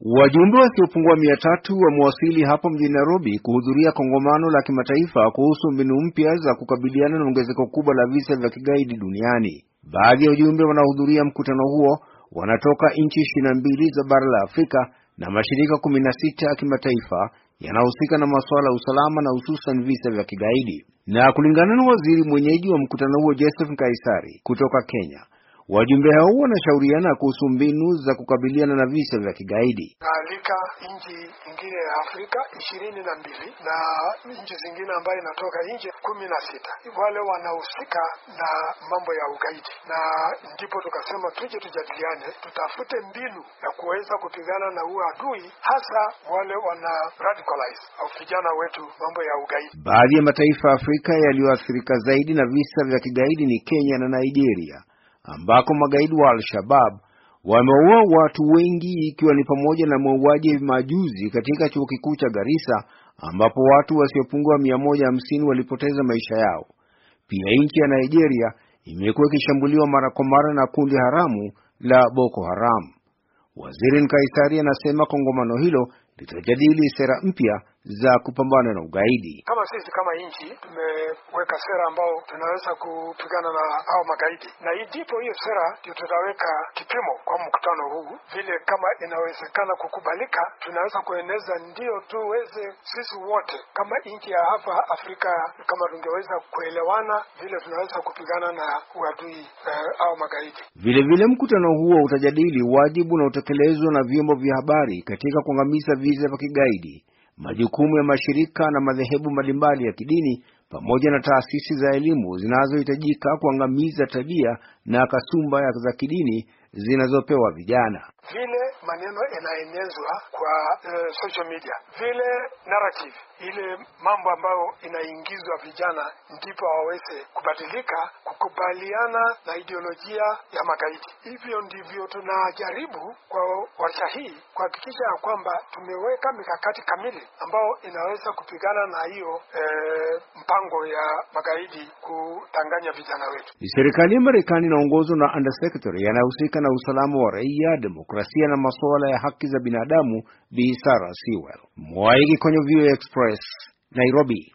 Wajumbe wasiopungua mia tatu wamewasili hapo mjini Nairobi kuhudhuria kongamano la kimataifa kuhusu mbinu mpya za kukabiliana na ongezeko kubwa la visa vya kigaidi duniani. Baadhi ya wajumbe wanaohudhuria mkutano huo wanatoka nchi ishirini na mbili za bara la Afrika na mashirika kumi na sita ya kimataifa yanahusika na masuala ya usalama na hususan visa vya kigaidi. Na kulingana na waziri mwenyeji wa mkutano huo Joseph Nkaisari kutoka Kenya, wajumbe hao wanashauriana kuhusu mbinu za kukabiliana na visa vya kigaidi. Naalika nchi nyingine ya Afrika ishirini na mbili na nchi zingine ambayo inatoka nje kumi na sita wale wanahusika na mambo ya ugaidi, na ndipo tukasema tuje tujadiliane, tutafute mbinu ya kuweza kupigana na huo adui, hasa wale wana radicalize au vijana wetu mambo ya ugaidi. Baadhi ya mataifa ya Afrika yaliyoathirika zaidi na visa vya kigaidi ni Kenya na Nigeria ambako magaidi wa Al-Shabab wameua watu wengi ikiwa ni pamoja na mauaji majuzi katika chuo kikuu cha Garissa ambapo watu wasiopungua mia moja hamsini walipoteza maisha yao. Pia nchi ya Nigeria imekuwa ikishambuliwa mara kwa mara na kundi haramu la Boko Haram. Waziri Nkaisari anasema kongamano hilo litajadili sera mpya za kupambana na ugaidi. Kama sisi kama nchi tumeweka sera ambao tunaweza kupigana na hao magaidi, na hii ndipo hiyo sera ndio tutaweka kipimo kwa mkutano huu, vile kama inawezekana kukubalika, tunaweza kueneza, ndio tuweze sisi wote kama nchi ya hapa Afrika, kama tungeweza kuelewana vile tunaweza kupigana na uadui eh, au magaidi. Vile vile mkutano huo utajadili wajibu na utekelezwa na vyombo vya habari katika kuangamiza visa vya kigaidi majukumu ya mashirika na madhehebu mbalimbali ya kidini pamoja na taasisi za elimu zinazohitajika kuangamiza tabia na kasumba za kidini zinazopewa vijana. Vile maneno inaenezwa kwa uh, social media, vile narrative, ile mambo ambayo inaingizwa vijana, ndipo waweze kubadilika, kukubaliana na ideolojia ya magaidi. Hivyo ndivyo tunajaribu kwa warsha hii kuhakikisha ya kwamba tumeweka mikakati kamili ambayo inaweza kupigana na hiyo eh, mpango ya magaidi kutanganya vijana wetu. Serikali ya Marekani inaongozwa na undersecretary yanayohusika na usalama wa raia, demokrasia na masuala ya haki za binadamu Bi Sarah Sewell. Mwaiki kwenye VOA Express, Nairobi.